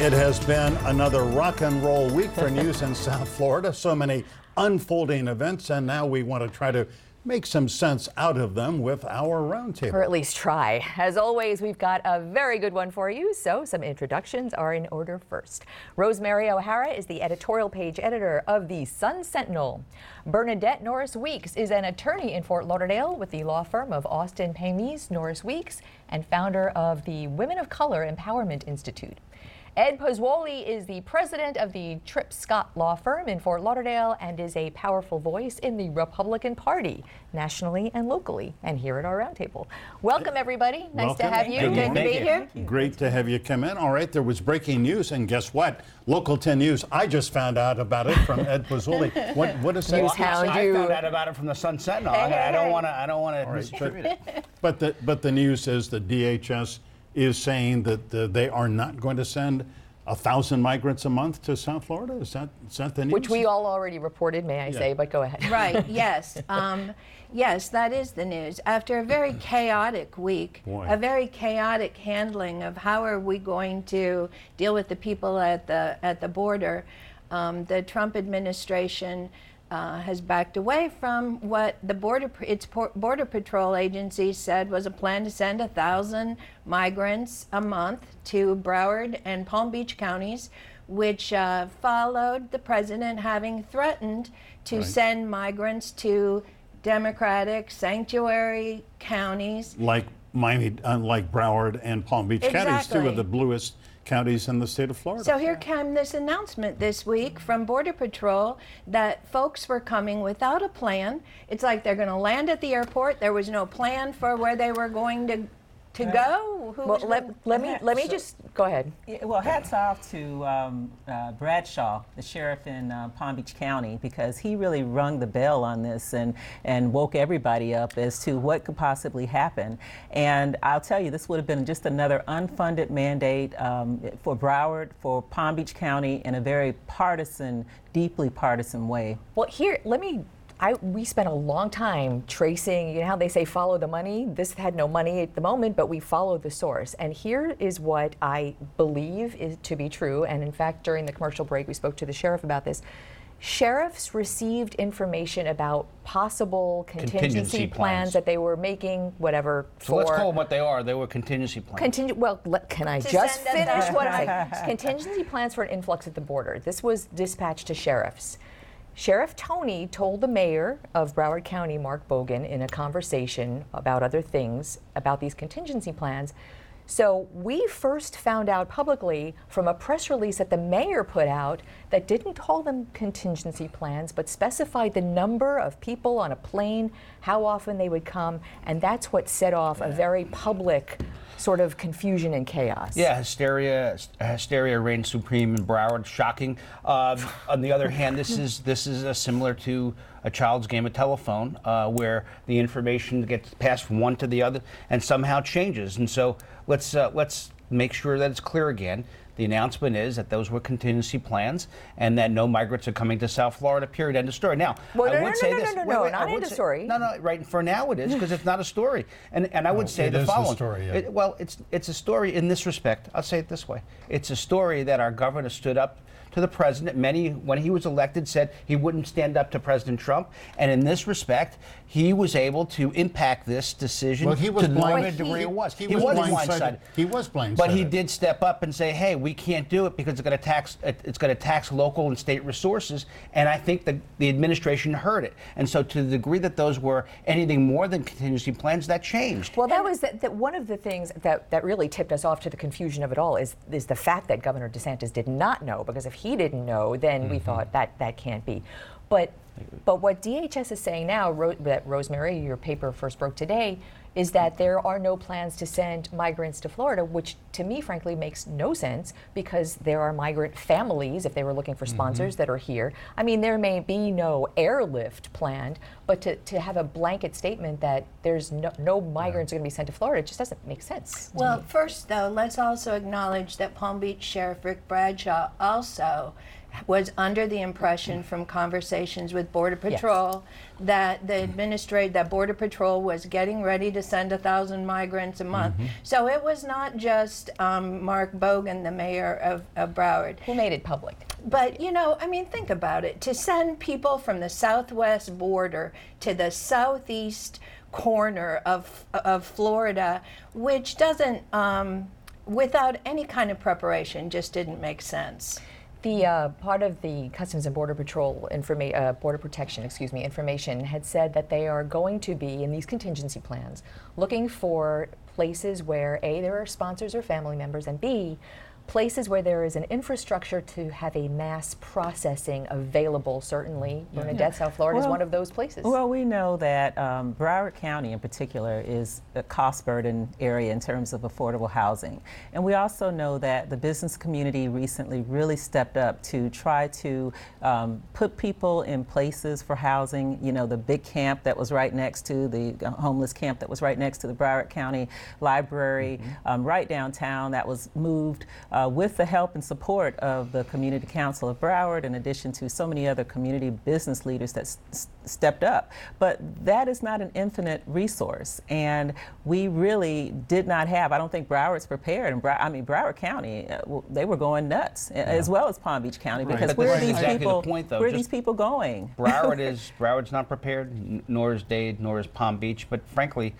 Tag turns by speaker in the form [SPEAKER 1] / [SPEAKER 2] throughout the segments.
[SPEAKER 1] It has been another rock and roll week for news in South Florida. So many unfolding events, and now we want to try to make some sense out of them with our roundtable.
[SPEAKER 2] Or at least try. As always, we've got a very good one for you, so some introductions are in order first. Rosemary O'Hara is the editorial page editor of the Sun Sentinel. Bernadette Norris Weeks is an attorney in Fort Lauderdale with the law firm of Austin Pamies Norris Weeks and founder of the Women of Color Empowerment Institute. Ed Pozzuoli is the president of the Tripp Scott Law Firm in Fort Lauderdale and is a powerful voice in the Republican Party, nationally and locally, and here at our roundtable. Welcome, everybody. Nice
[SPEAKER 1] Welcome.
[SPEAKER 2] to have you.
[SPEAKER 1] Good
[SPEAKER 2] Good, to
[SPEAKER 1] morning.
[SPEAKER 2] be here.
[SPEAKER 1] Great to have you come in. All right, there was breaking news, and guess what? Local 10 News. I just found out about it from Ed Pozzuoli. What, what is that?
[SPEAKER 2] News hound
[SPEAKER 3] I
[SPEAKER 2] you.
[SPEAKER 3] found out about it from the Sun Sentinel. I, I don't want to. I don't want to
[SPEAKER 1] right,
[SPEAKER 3] misattribute it.
[SPEAKER 1] But the, but the news is the DHS is saying that uh, they are not going to send a thousand migrants a month to South Florida. Is that, is that the news?
[SPEAKER 2] Which we all already reported, may I say, but go ahead.
[SPEAKER 4] Right, yes. Um, yes, that is the news. After a very chaotic week,
[SPEAKER 1] Boy.
[SPEAKER 4] a very chaotic handling of how are we going to deal with the people at the, at the border, um, the Trump administration uh, has backed away from what the border its border patrol agency said was a plan to send a thousand migrants a month to Broward and Palm Beach counties, which uh, followed the president having threatened to
[SPEAKER 1] Right.
[SPEAKER 4] send migrants to Democratic sanctuary counties.
[SPEAKER 1] like Miami, uh, like Broward and Palm Beach counties, two
[SPEAKER 4] Exactly.
[SPEAKER 1] of the bluest counties in the state of Florida.
[SPEAKER 4] So here came this announcement this week from Border Patrol that folks were coming without a plan. It's like they're going to land at the airport. There was no plan for where they were going to to go. Who
[SPEAKER 2] Well, let,
[SPEAKER 4] gonna-
[SPEAKER 2] let me let me
[SPEAKER 5] So-
[SPEAKER 2] just go ahead.
[SPEAKER 5] Yeah, well, hats off to um, uh, Bradshaw, the sheriff in uh, Palm Beach County, because he really rung the bell on this and, and woke everybody up as to what could possibly happen. And I'll tell you, this would have been just another unfunded mandate um, for Broward, for Palm Beach County, in a very partisan, deeply partisan way.
[SPEAKER 2] Well, here, let me. I, we spent a long time tracing, you know how they say follow the money? This had no money at the moment, but we followed the source. And here is what I believe is to be true. And in fact, during the commercial break, we spoke to the sheriff about this. Sheriffs received information about possible contingency,
[SPEAKER 3] Contingency
[SPEAKER 2] plans.
[SPEAKER 3] plans.
[SPEAKER 2] that they were making, whatever,
[SPEAKER 3] So
[SPEAKER 2] for
[SPEAKER 3] let's call them what they are. They were contingency plans.
[SPEAKER 2] Contingent. Well, let, can I
[SPEAKER 4] To
[SPEAKER 2] just finish what I contingency plans for an influx at the border? This was dispatched to sheriffs. Sheriff Tony told the mayor of Broward County, Mark Bogen, in a conversation about other things about these contingency plans. So we first found out publicly from a press release that the mayor put out that didn't call them contingency plans, but specified the number of people on a plane, how often they would come, and that's what set off a very public sort of confusion and chaos.
[SPEAKER 3] Yeah, hysteria, hysteria reigns supreme in Broward. Shocking. Uh, on the other hand, this is this is uh, similar to a child's game of telephone, uh, where the information gets passed from one to the other and somehow changes. And so let's uh, let's make sure that it's clear again. The announcement is that those were contingency plans and that no migrants are coming to South Florida. Period. End of story. Now,
[SPEAKER 2] Well,
[SPEAKER 3] I
[SPEAKER 2] no,
[SPEAKER 3] would
[SPEAKER 2] no,
[SPEAKER 3] say
[SPEAKER 2] no, no,
[SPEAKER 3] this.
[SPEAKER 2] no,
[SPEAKER 3] Wait,
[SPEAKER 2] no,
[SPEAKER 3] wait,
[SPEAKER 2] not
[SPEAKER 3] I would
[SPEAKER 2] end of
[SPEAKER 3] say-
[SPEAKER 2] story.
[SPEAKER 3] No, no. Right for now it is because it's not a story. And and I would say
[SPEAKER 1] it
[SPEAKER 3] the
[SPEAKER 1] is a
[SPEAKER 3] following.
[SPEAKER 1] story, yeah.
[SPEAKER 3] It- well, it's it's a story in this respect. I'll say it this way: it's a story that our governor stood up to the president. Many, when he was elected, said he wouldn't stand up to President Trump, and in this respect, he was able to impact this decision
[SPEAKER 1] Well, he was
[SPEAKER 3] to the
[SPEAKER 1] blind-
[SPEAKER 3] limited degree it was.
[SPEAKER 1] he was blindsided. He was blindsided.
[SPEAKER 3] But he did step up and say, "Hey, we can't do it because it's going to tax it's going to tax local and state resources." And I think that the administration heard it. And so, to the degree that those were anything more than contingency plans, that changed.
[SPEAKER 2] Well, that was that, that one of the things that, that really tipped us off to the confusion of it all is is the fact that Governor DeSantis did not know because if he didn't know, then we mm-hmm. thought that that can't be. But but what DHS is saying now, Ro- that Rosemary, your paper first broke today, is that there are no plans to send migrants to Florida, which to me, frankly, makes no sense because there are migrant families, if they were looking for sponsors, mm-hmm. that are here. I mean, there may be no airlift planned, but to, to have a blanket statement that there's no, no migrants are going to be sent to Florida, it just doesn't make sense.
[SPEAKER 4] Well, first though, let's also acknowledge that Palm Beach Sheriff Rick Bradshaw also was under the impression from conversations with Border
[SPEAKER 2] Yes.
[SPEAKER 4] Patrol that the administrate that Border Patrol was getting ready to send a thousand migrants a month. So it was not just um, Mark Bogen, the mayor of, of Broward.
[SPEAKER 2] Who made it public?
[SPEAKER 4] But you know, I mean, think about it. To send people from the southwest border to the southeast corner of of Florida, which doesn't, um, without any kind of preparation, just didn't make sense.
[SPEAKER 2] The uh, part of the Customs and Border Patrol informa- uh, Border Protection, excuse me, information had said that they are going to be in these contingency plans looking for places where a there are sponsors or family members, and b places where there is an infrastructure to have a mass processing available. Certainly, Bernadette, South Florida is one of those places.
[SPEAKER 5] Well, we know that um, Broward County, in particular, is a cost burden area in terms of affordable housing. And we also know that the business community recently really stepped up to try to um, put people in places for housing. You know, the big camp that was right next to the uh, homeless camp that was right next to the Broward County Library, um, right downtown, that was moved uh, with the help and support of the Community Council of Broward, in addition to so many other community business leaders that s- stepped up. But that is not an infinite resource, and we really did not have. I don't think Broward's prepared, and Brow- I mean Broward County, uh, w- they were going nuts, a- as well as Palm Beach County, because
[SPEAKER 3] But
[SPEAKER 5] where are these
[SPEAKER 3] exactly the
[SPEAKER 5] people?
[SPEAKER 3] point, though.
[SPEAKER 5] where are these people going?
[SPEAKER 3] Broward is Broward's not prepared, n- nor is Dade, nor is Palm Beach. But frankly,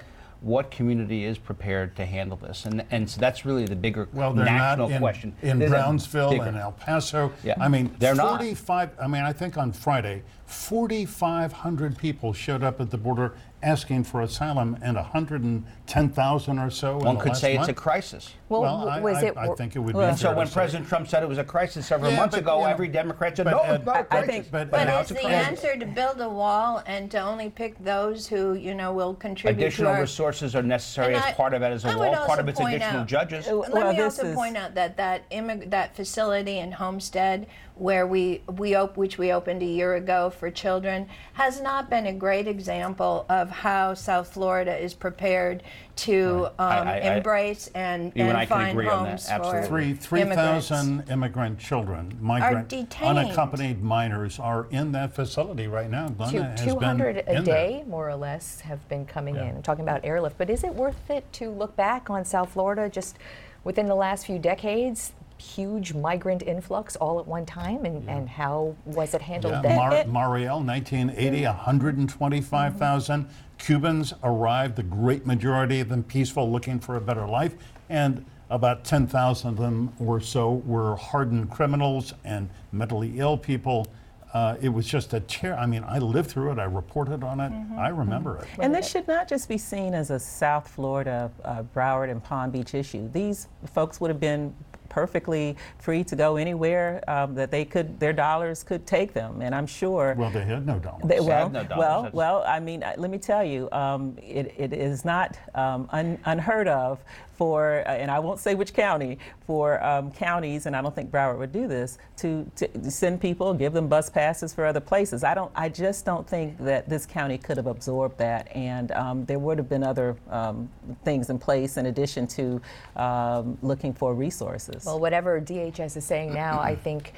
[SPEAKER 3] what community is prepared to handle this? And and so that's really the bigger
[SPEAKER 1] Well, they're
[SPEAKER 3] national
[SPEAKER 1] not in,
[SPEAKER 3] question.
[SPEAKER 1] in
[SPEAKER 3] There's a
[SPEAKER 1] Brownsville
[SPEAKER 3] bigger-
[SPEAKER 1] and El Paso.
[SPEAKER 3] Yeah.
[SPEAKER 1] I mean,
[SPEAKER 3] They're not.
[SPEAKER 1] 45, I mean, I think on Friday, 4,500 people showed up at the border asking for asylum and 110,000 or so in
[SPEAKER 3] One
[SPEAKER 1] the
[SPEAKER 3] could
[SPEAKER 1] last
[SPEAKER 3] say it's a crisis.
[SPEAKER 2] well,
[SPEAKER 1] well,
[SPEAKER 2] w-
[SPEAKER 1] I,
[SPEAKER 2] was
[SPEAKER 1] I,
[SPEAKER 2] it?
[SPEAKER 1] I think it would
[SPEAKER 5] Well,
[SPEAKER 1] be
[SPEAKER 3] And so when
[SPEAKER 1] to say.
[SPEAKER 3] President Trump said it was a crisis several
[SPEAKER 1] Yeah,
[SPEAKER 3] months
[SPEAKER 1] but,
[SPEAKER 3] ago,
[SPEAKER 1] you know,
[SPEAKER 3] every Democrat said,
[SPEAKER 1] but
[SPEAKER 3] no,
[SPEAKER 1] Ed-
[SPEAKER 3] it's not a
[SPEAKER 5] I- I
[SPEAKER 3] crisis.
[SPEAKER 5] think-
[SPEAKER 1] But-
[SPEAKER 4] But
[SPEAKER 1] And
[SPEAKER 3] now
[SPEAKER 4] is the
[SPEAKER 3] crisis.
[SPEAKER 4] answer to build a wall and to only pick those who you know will contribute
[SPEAKER 3] Additional
[SPEAKER 4] to our
[SPEAKER 3] resources are necessary
[SPEAKER 4] And
[SPEAKER 3] as part of it as a
[SPEAKER 4] I
[SPEAKER 3] wall. Part of it's additional
[SPEAKER 4] out-
[SPEAKER 3] judges.
[SPEAKER 5] Uh,
[SPEAKER 4] Let
[SPEAKER 5] Well,
[SPEAKER 4] me also point out that that immig- that facility in Homestead, where we we op- which we opened a year ago for children, has not been a great example of how South Florida is prepared to um,
[SPEAKER 3] I- I-
[SPEAKER 4] embrace and,
[SPEAKER 3] You and
[SPEAKER 4] and find
[SPEAKER 3] agree on that,
[SPEAKER 4] homes
[SPEAKER 3] absolutely.
[SPEAKER 4] for
[SPEAKER 1] Three, 3,000 immigrant children, migrant,
[SPEAKER 4] detained.
[SPEAKER 1] unaccompanied minors are in that facility right now.
[SPEAKER 2] Two-
[SPEAKER 1] Glenna
[SPEAKER 2] 200 a
[SPEAKER 1] in there.
[SPEAKER 2] day, more or less, have been coming
[SPEAKER 1] Yeah.
[SPEAKER 2] in. I'm talking about airlift. But is it worth it to look back on South Florida just within the last few decades? Huge migrant influx all at one time, and, and how was it handled
[SPEAKER 1] Yeah,
[SPEAKER 2] then?
[SPEAKER 1] Mar- Mariel, 1980, 125,000 Cubans arrived, the great majority of them peaceful, looking for a better life, and about 10,000 of them or so were hardened criminals and mentally ill people. Uh, it was just a tear. I mean, I lived through it. I reported on it. I remember it.
[SPEAKER 5] And this should not just be seen as a South Florida, uh, Broward, and Palm Beach issue. These folks would have been perfectly free to go anywhere um, that they could, their dollars could take them. And I'm sure.
[SPEAKER 1] Well, they had no dollars.
[SPEAKER 5] They,
[SPEAKER 3] Sad
[SPEAKER 5] well,
[SPEAKER 3] no dollars,
[SPEAKER 5] well,
[SPEAKER 3] that's-
[SPEAKER 5] well. I mean, let me tell you, um, it, it is not um, un, unheard of for, uh, and I won't say which county, for um, counties, and I don't think Broward would do this, to, to send people, give them bus passes for other places. I don't, I just don't think that this county could have absorbed that, and um, there would have been other um, things in place in addition to um, looking for resources.
[SPEAKER 2] Well, whatever DHS is saying now, I think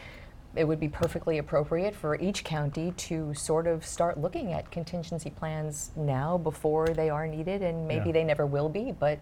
[SPEAKER 2] it would be perfectly appropriate for each county to sort of start looking at contingency plans now before they are needed, and maybe
[SPEAKER 1] Yeah.
[SPEAKER 2] they never will be, but.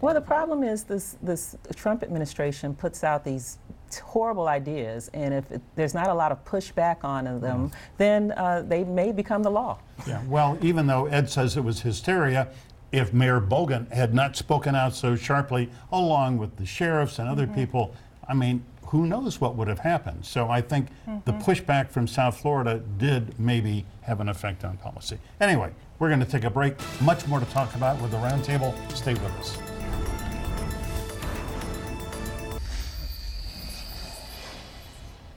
[SPEAKER 5] Well, the problem is this this Trump administration puts out these horrible ideas, and if it, there's not a lot of pushback on them, mm. then uh, they may become the law.
[SPEAKER 1] Yeah, well, even though Ed says it was hysteria, if Mayor Bogen had not spoken out so sharply, along with the sheriffs and other mm-hmm. people, I mean, who knows what would have happened? So I think the mm-hmm. pushback from South Florida did maybe have an effect on policy. Anyway, we're going to take a break. Much more to talk about with the roundtable. Stay with us.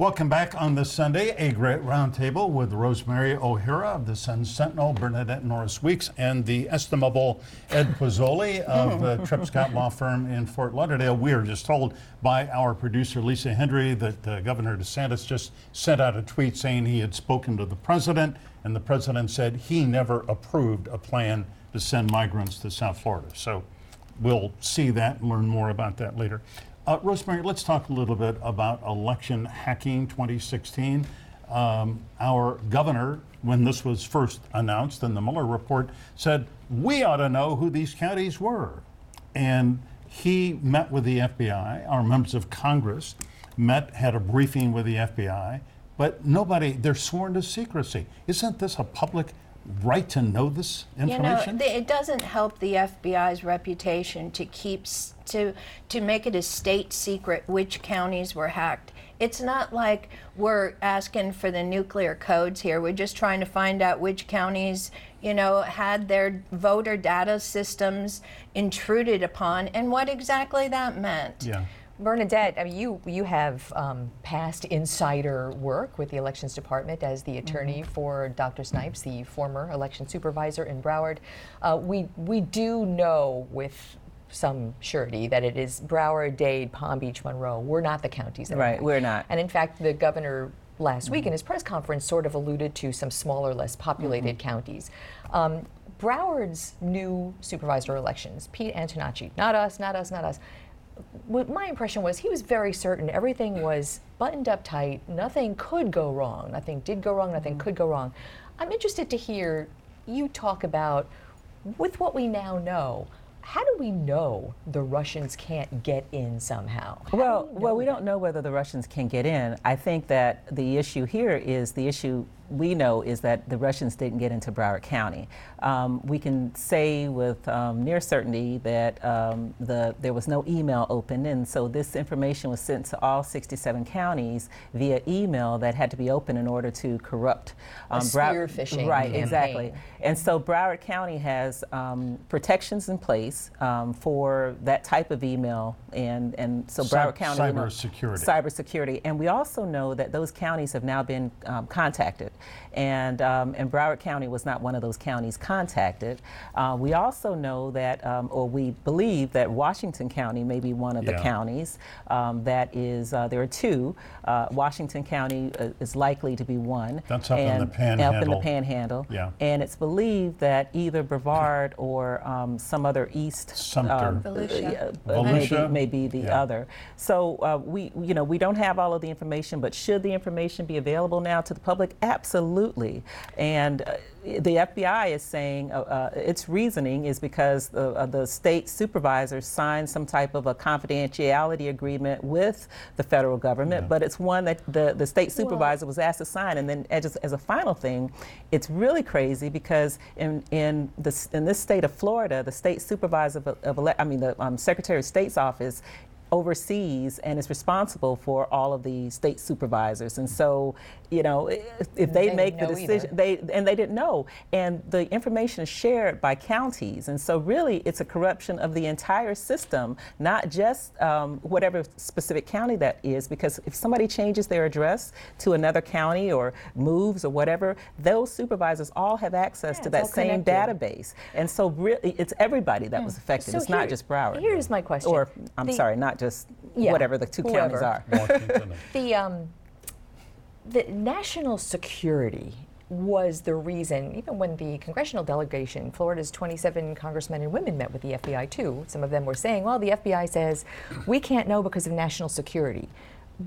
[SPEAKER 1] Welcome back on this Sunday, a great roundtable with Rosemary O'Hara of the Sun Sentinel, Bernadette Norris Weeks, and the estimable Ed Pozzuoli of the Tripp Scott Law Firm in Fort Lauderdale. We are just told by our producer Lisa Hendry that uh, Governor DeSantis just sent out a tweet saying he had spoken to the president, and the president said he never approved a plan to send migrants to South Florida. So we'll see that and learn more about that later. Uh, Rosemary, let's talk a little bit about election hacking 2016. Um, our governor, when this was first announced in the Mueller report, said, We ought to know who these counties were. And he met with the FBI, our members of Congress met, had a briefing with the FBI, but nobody, they're sworn to secrecy. Isn't this a public right to know this
[SPEAKER 4] You know,
[SPEAKER 1] information?
[SPEAKER 4] th- it doesn't help the FBI's reputation to keep s- to to make it a state secret which counties were hacked. It's not like we're asking for the nuclear codes here. We're just trying to find out which counties, you know, had their voter data systems intruded upon and what exactly that meant.
[SPEAKER 1] yeah.
[SPEAKER 2] Bernadette, I mean, you you have um, past insider work with the elections department as the attorney for Dr. Snipes, the former election supervisor in Broward. Uh, we we do know with some surety that it is Broward, Dade, Palm Beach, Monroe. We're not the counties that
[SPEAKER 5] Right, we're not.
[SPEAKER 2] And in fact, the governor last week in his press conference sort of alluded to some smaller, less populated counties. Um, Broward's new supervisor elections, Pete Antonacci, not us, not us, not us. My impression was he was very certain everything was buttoned up tight, nothing could go wrong, nothing did go wrong, nothing mm-hmm. could go wrong. I'm interested to hear you talk about, with what we now know, how do we know the Russians can't get in somehow? How
[SPEAKER 5] Well,
[SPEAKER 2] we
[SPEAKER 5] well, we don't know whether the Russians can get in. I think that the issue here is the issue we know is that the Russians didn't get into Broward County. Um, we can say with um, near certainty that um, the there was no email open, and so this information was sent to all 67 counties via email that had to be open in order to corrupt um, Brow-
[SPEAKER 2] spear phishing
[SPEAKER 5] Right,
[SPEAKER 2] campaign.
[SPEAKER 5] exactly. And so Broward County has um, protections in place um, for that type of email, and and so
[SPEAKER 1] Cy-
[SPEAKER 5] Broward County we know-
[SPEAKER 1] cybersecurity.
[SPEAKER 5] cybersecurity, and we also know that those counties have now been um, contacted, and um, and Broward County was not one of those counties contacted. Uh, we also know that, um, or we believe that Washington County may be one of the counties um, that is. Uh, there are two. Uh, Washington County uh, is likely to be one.
[SPEAKER 1] That's up in the
[SPEAKER 5] and Up in the
[SPEAKER 1] Panhandle.
[SPEAKER 5] Panhandle.
[SPEAKER 1] Yeah.
[SPEAKER 5] And it's believed that either Brevard or um, some other east
[SPEAKER 1] Sumter.
[SPEAKER 5] um,
[SPEAKER 4] Volusia.
[SPEAKER 5] uh,
[SPEAKER 1] Volusia?
[SPEAKER 5] Maybe, maybe the
[SPEAKER 1] Yeah.
[SPEAKER 5] other. So uh, we, you know, we don't have all of the information, but should the information be available now to the public? Absolutely. And uh, the FBI is saying uh, uh, its reasoning is because the, uh, the state supervisor signed some type of a confidentiality agreement with the federal government, but it's one that the, the state supervisor was asked to sign. And then, as, as a final thing, it's really crazy because in in this in this state of Florida, the state supervisor of, of ele- I mean the um, Secretary of State's office oversees and is responsible for all of the state supervisors. And so, you know, if, if they,
[SPEAKER 2] They
[SPEAKER 5] make the decision, they and they didn't know, and the information is shared by counties. And so, really, it's a corruption of the entire system, not just um, whatever specific county that is. Because if somebody changes their address to another county or moves or whatever, those supervisors all have access
[SPEAKER 2] Yeah,
[SPEAKER 5] to that same
[SPEAKER 2] connected.
[SPEAKER 5] database. And so, really, it's everybody that was affected.
[SPEAKER 2] So
[SPEAKER 5] it's not just Broward.
[SPEAKER 2] here's my question.
[SPEAKER 5] Or I'm
[SPEAKER 2] The-
[SPEAKER 5] sorry, not just
[SPEAKER 2] Yeah,
[SPEAKER 5] whatever the two counties are.
[SPEAKER 2] The um, the national security was the reason, even when the congressional delegation, Florida's 27 congressmen and women met with the FBI too. Some of them were saying, "Well, the FBI says we can't know because of national security."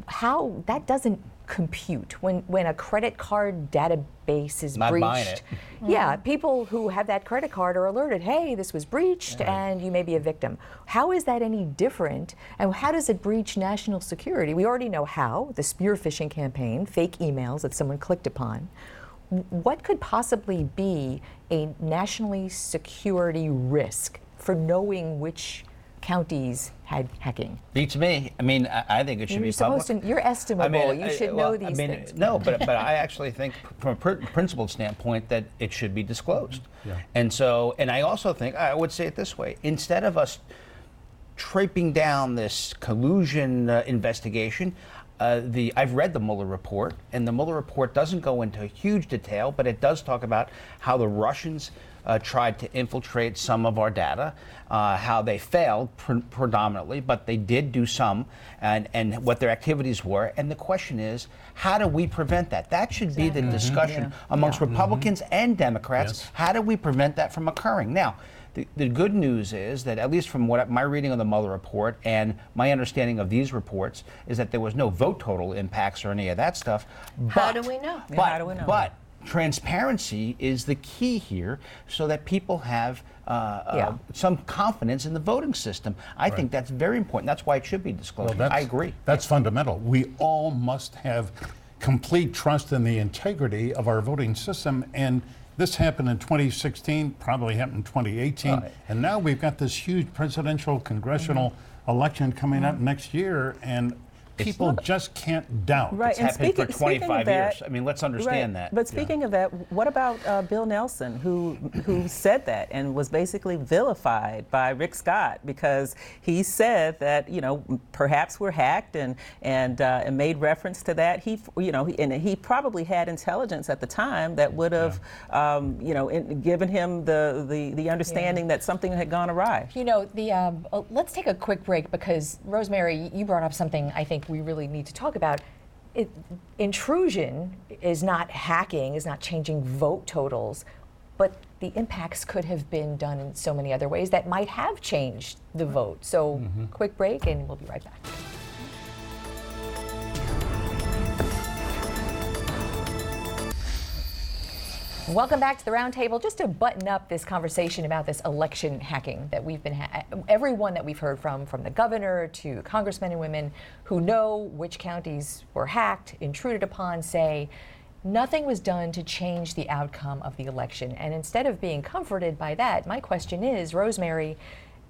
[SPEAKER 2] How that doesn't compute when when a credit card database is
[SPEAKER 3] Not
[SPEAKER 2] breached.
[SPEAKER 3] buying it.
[SPEAKER 2] Yeah, people who have that credit card are alerted, hey, this was breached and you may be a victim. How is that any different? And how does it breach national security? We already know how the spear phishing campaign, fake emails that someone clicked upon. What could possibly be a nationally security risk for knowing which counties had hacking?
[SPEAKER 3] Beats me. I mean, I, I think it should
[SPEAKER 2] You're
[SPEAKER 3] be public.
[SPEAKER 2] supposed to, you're estimable. you
[SPEAKER 3] I-
[SPEAKER 2] should
[SPEAKER 3] well,
[SPEAKER 2] know these
[SPEAKER 3] I mean,
[SPEAKER 2] things.
[SPEAKER 3] No, but, but I actually think from a pr- principled standpoint that it should be disclosed.
[SPEAKER 1] Yeah.
[SPEAKER 3] And so, and I also think, I would say it this way, instead of us traiping down this collusion uh, investigation, uh, the I've read the Mueller report, and the Mueller report doesn't go into huge detail, but it does talk about how the Russians uh, tried to infiltrate some of our data, uh, how they failed pre- predominantly, but they did do some, and, and what their activities were. And the question is, how do we prevent that? That should be the discussion amongst Republicans and Democrats.
[SPEAKER 1] Yes.
[SPEAKER 3] How do we prevent that from occurring? Now, The, the good news is that, at least from what my reading of the Mueller report and my understanding of these reports, is that there was no vote total impacts or any of that stuff.
[SPEAKER 4] How
[SPEAKER 3] But-
[SPEAKER 4] do we know?
[SPEAKER 3] But,
[SPEAKER 5] Yeah, how do we know?
[SPEAKER 3] but transparency is the key here so that people have uh,
[SPEAKER 2] Yeah.
[SPEAKER 3] uh, some confidence in the voting system. I think that's very important. That's why it should be disclosed.
[SPEAKER 1] Well,
[SPEAKER 3] I agree.
[SPEAKER 1] That's fundamental. We all must have complete trust in the integrity of our voting system. And this happened in 2016, probably happened in 2018.
[SPEAKER 3] Right.
[SPEAKER 1] And now we've got this huge presidential, congressional
[SPEAKER 3] Mm-hmm.
[SPEAKER 1] election coming up next year. And people just can't doubt.
[SPEAKER 5] Right,
[SPEAKER 3] It's
[SPEAKER 5] and
[SPEAKER 3] happened for
[SPEAKER 5] speaking, speaking
[SPEAKER 3] 25
[SPEAKER 5] of that,
[SPEAKER 3] years. I mean, let's understand
[SPEAKER 5] right,
[SPEAKER 3] that.
[SPEAKER 5] But speaking of that, what about uh, Bill Nelson, who who said that and was basically vilified by Rick Scott because he said that you know perhaps we're hacked and and uh, and made reference to that. He you know and he probably had intelligence at the time that would have um, you know in, given him the the, the understanding that something had gone awry.
[SPEAKER 2] You know, the um, uh, let's take a quick break because Rosemary, you brought up something I think we really need to talk about. It, intrusion is not hacking, is not changing vote totals, but the impacts could have been done in so many other ways that might have changed the vote. So, mm-hmm. quick break, and we'll be right back. Welcome back to the roundtable. Just to button up this conversation about this election hacking that we've been, ha- everyone that we've heard from, from the governor to congressmen and women who know which counties were hacked, intruded upon, say nothing was done to change the outcome of the election. And instead of being comforted by that, my question is, Rosemary,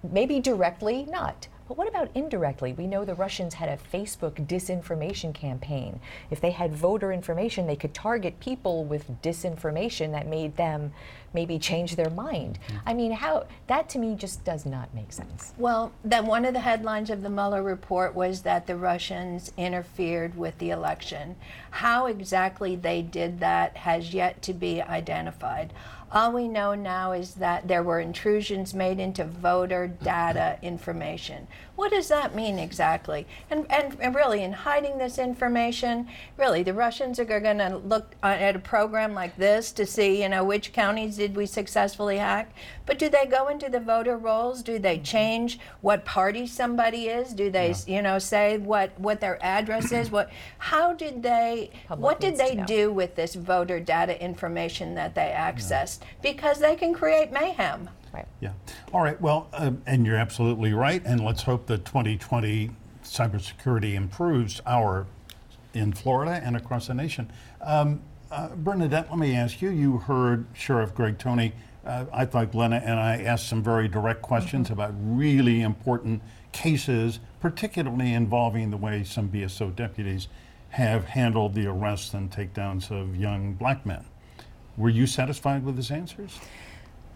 [SPEAKER 2] maybe directly not. But what about indirectly? We know the Russians had a Facebook disinformation campaign. If they had voter information, they could target people with disinformation that made them maybe change their mind. Hmm. I mean, how that to me just does not make sense.
[SPEAKER 4] Well, that one of the headlines of the Mueller report was that the Russians interfered with the election. How exactly they did that has yet to be identified. All we know now is that there were intrusions made into voter data information. What does that mean exactly? And, and, and really, in hiding this information, really, the Russians are going to look at a program like this to see, you know, which counties did we successfully hack. But do they go into the voter rolls? Do they change what party somebody is? Do they, you know, say what what their address is? What? How did they?
[SPEAKER 2] Public
[SPEAKER 4] what did they do with this voter data information that they accessed? Because they can create mayhem.
[SPEAKER 2] Right.
[SPEAKER 1] Yeah. All right. Well, uh, and you're absolutely right. And let's hope that 2020 cybersecurity improves our in Florida and across the nation. Um, uh, Bernadette, let me ask you. You heard Sheriff Greg Tony. Uh, I thought Glenna and I asked some very direct questions about really important cases, particularly involving the way some BSO deputies have handled the arrests and takedowns of young black men. Were you satisfied with his answers?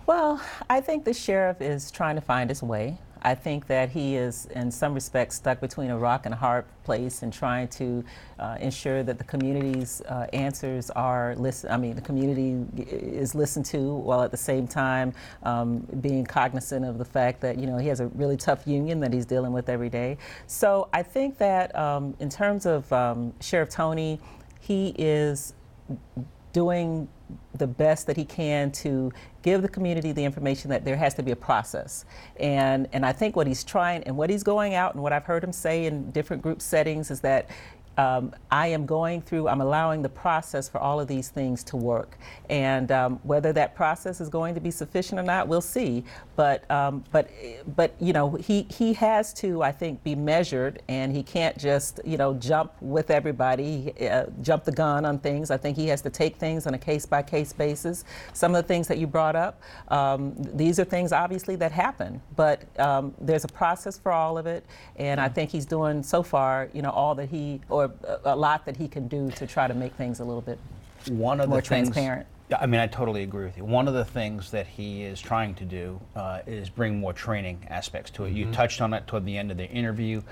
[SPEAKER 5] Well, I think the sheriff is trying to find his way. I think that he is, in some respects, stuck between a rock and a hard place and trying to uh, ensure that the community's uh, answers are listened. I mean, the community is listened to, while at the same time um, being cognizant of the fact that you know he has a really tough union that he's dealing with every day. So I think that um, in terms of um, Sheriff Tony, he is doing the best that he can to give the community the information that there has to be a process. And, and I think what he's trying and what he's going out and what I've heard him say in different group settings is that um, I am going through, I'm allowing the process for all of these things to work. And um, whether that process is going to be sufficient or not, we'll see. But, um, but, but you know, he, he has to, I think, be measured and he can't just, you know, jump with everybody, uh, jump the gun on things. I think he has to take things on a case by case basis. Some of the things that you brought up, um, these are things obviously that happen, but um, there's a process for all of it. And I think he's doing so far, you know, all that he, or a- a lot that he can do to try to make things a little bit
[SPEAKER 3] one of
[SPEAKER 5] more
[SPEAKER 3] the things,
[SPEAKER 5] transparent.
[SPEAKER 3] Yeah, I mean, I totally agree with you. One of the things that he is trying to do uh, is bring more training aspects to it. You touched on it toward the end of the interview.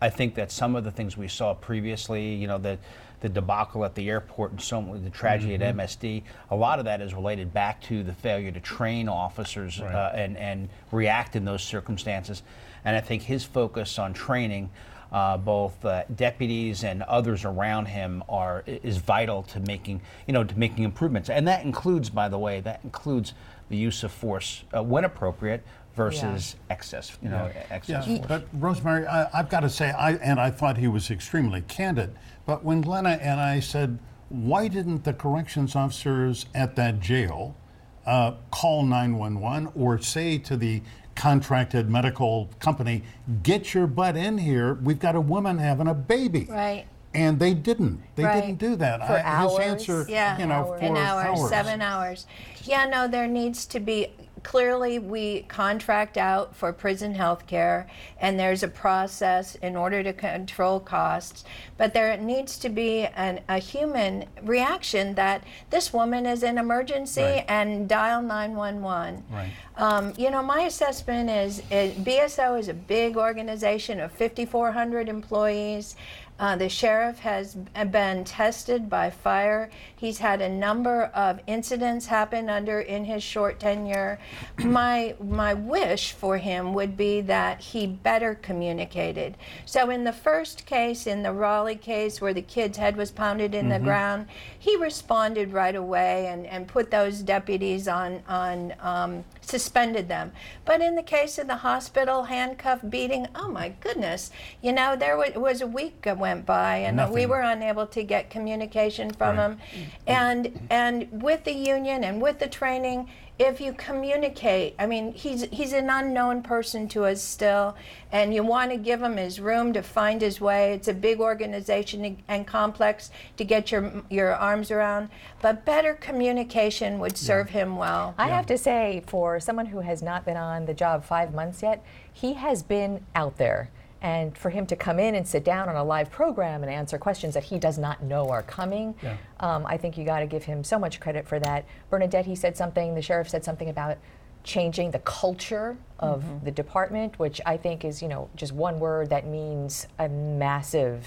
[SPEAKER 3] I think that some of the things we saw previously, you know, the the debacle at the airport and so the tragedy at MSD, a lot of that is related back to the failure to train officers
[SPEAKER 1] Right.
[SPEAKER 3] uh, and and react in those circumstances. And I think his focus on training uh, both uh, deputies and others around him are is vital to making you know to making improvements, and that includes, by the way, that includes the use of force uh, when appropriate versus excess, you know, excess
[SPEAKER 1] Yeah,
[SPEAKER 3] force.
[SPEAKER 1] but Rosemary, I, I've got to say, I, and I thought he was extremely candid, but when Glenna and I said, why didn't the corrections officers at that jail uh, call 911 or say to the contracted medical company, get your butt in here, we've got a woman having a baby.
[SPEAKER 4] Right.
[SPEAKER 1] And they didn't. They
[SPEAKER 4] Right.
[SPEAKER 1] didn't do that.
[SPEAKER 2] For
[SPEAKER 1] I-
[SPEAKER 2] hours?
[SPEAKER 1] His answer,
[SPEAKER 4] Yeah,
[SPEAKER 1] you know,
[SPEAKER 2] Hours.
[SPEAKER 1] for
[SPEAKER 4] an hour,
[SPEAKER 1] hours.
[SPEAKER 4] seven hours. Yeah, no, there needs to be. Clearly, we contract out for prison health care, and there's a process in order to control costs. But there needs to be an, a human reaction that this woman is in emergency
[SPEAKER 1] Right.
[SPEAKER 4] and dial 911.
[SPEAKER 1] Right.
[SPEAKER 4] Um, you know, my assessment is, is BSO is a big organization of 5,400 employees. Uh, the sheriff has been tested by fire. He's had a number of incidents happen under in his short tenure. My my wish for him would be that he better communicated. So in the first case, in the Raleigh case where the kid's head was pounded in the ground, he responded right away and, and put those deputies on on um, suspended them. But in the case of the hospital handcuff beating, oh my goodness, you know there was, was a week that went by and we were unable to get communication from
[SPEAKER 1] Right.
[SPEAKER 4] him. And and with the union and with the training, if you communicate, I mean he's he's an unknown person to us still, and you want to give him his room to find his way. It's a big organization and complex to get your your arms around, but better communication would serve him well.
[SPEAKER 2] I have to say, for someone who has not been on the job five months yet, he has been out there. And for him to come in and sit down on a live program and answer questions that he does not know are coming,
[SPEAKER 1] Yeah.
[SPEAKER 2] um, I think you got to give him so much credit for that. Bernadette, he said something, the sheriff said something about changing the culture of the department, which I think is, you know, just one word that means a massive,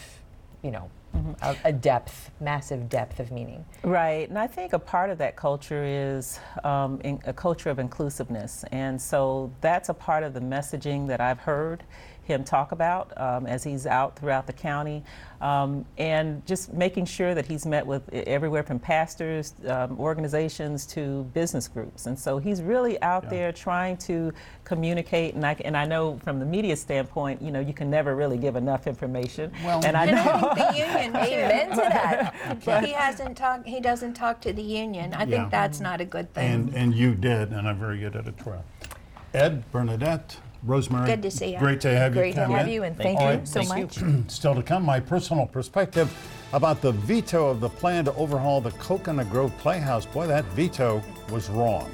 [SPEAKER 2] you know, a, a depth, massive depth of meaning.
[SPEAKER 5] Right, and I think a part of that culture is um, in, a culture of inclusiveness, and so that's a part of the messaging that I've heard him talk about um, as he's out throughout the county, um, and just making sure that he's met with everywhere from pastors, um, organizations to business groups, and so he's really out
[SPEAKER 1] Yeah.
[SPEAKER 5] there trying to communicate. And I, and I know from the media standpoint, you know, you can never really give enough information.
[SPEAKER 1] Well,
[SPEAKER 5] and I know.
[SPEAKER 4] The union too.
[SPEAKER 2] Amen to that.
[SPEAKER 4] he hasn't talked. He doesn't talk to the union. I
[SPEAKER 1] Yeah.
[SPEAKER 4] think that's not a good thing.
[SPEAKER 1] And, and you did, and I'm very good at it, Troy. Ed, Bernadette, Rosemary.
[SPEAKER 4] Good to see you.
[SPEAKER 1] Great to have
[SPEAKER 2] Great
[SPEAKER 1] you
[SPEAKER 2] Great
[SPEAKER 1] to
[SPEAKER 2] have
[SPEAKER 1] in.
[SPEAKER 2] you, and
[SPEAKER 3] Thank
[SPEAKER 2] thank
[SPEAKER 1] you.
[SPEAKER 2] you so
[SPEAKER 3] thank
[SPEAKER 2] much.
[SPEAKER 1] Still to come, my personal perspective about the veto of the plan to overhaul the Coconut Grove Playhouse. Boy, that veto was wrong.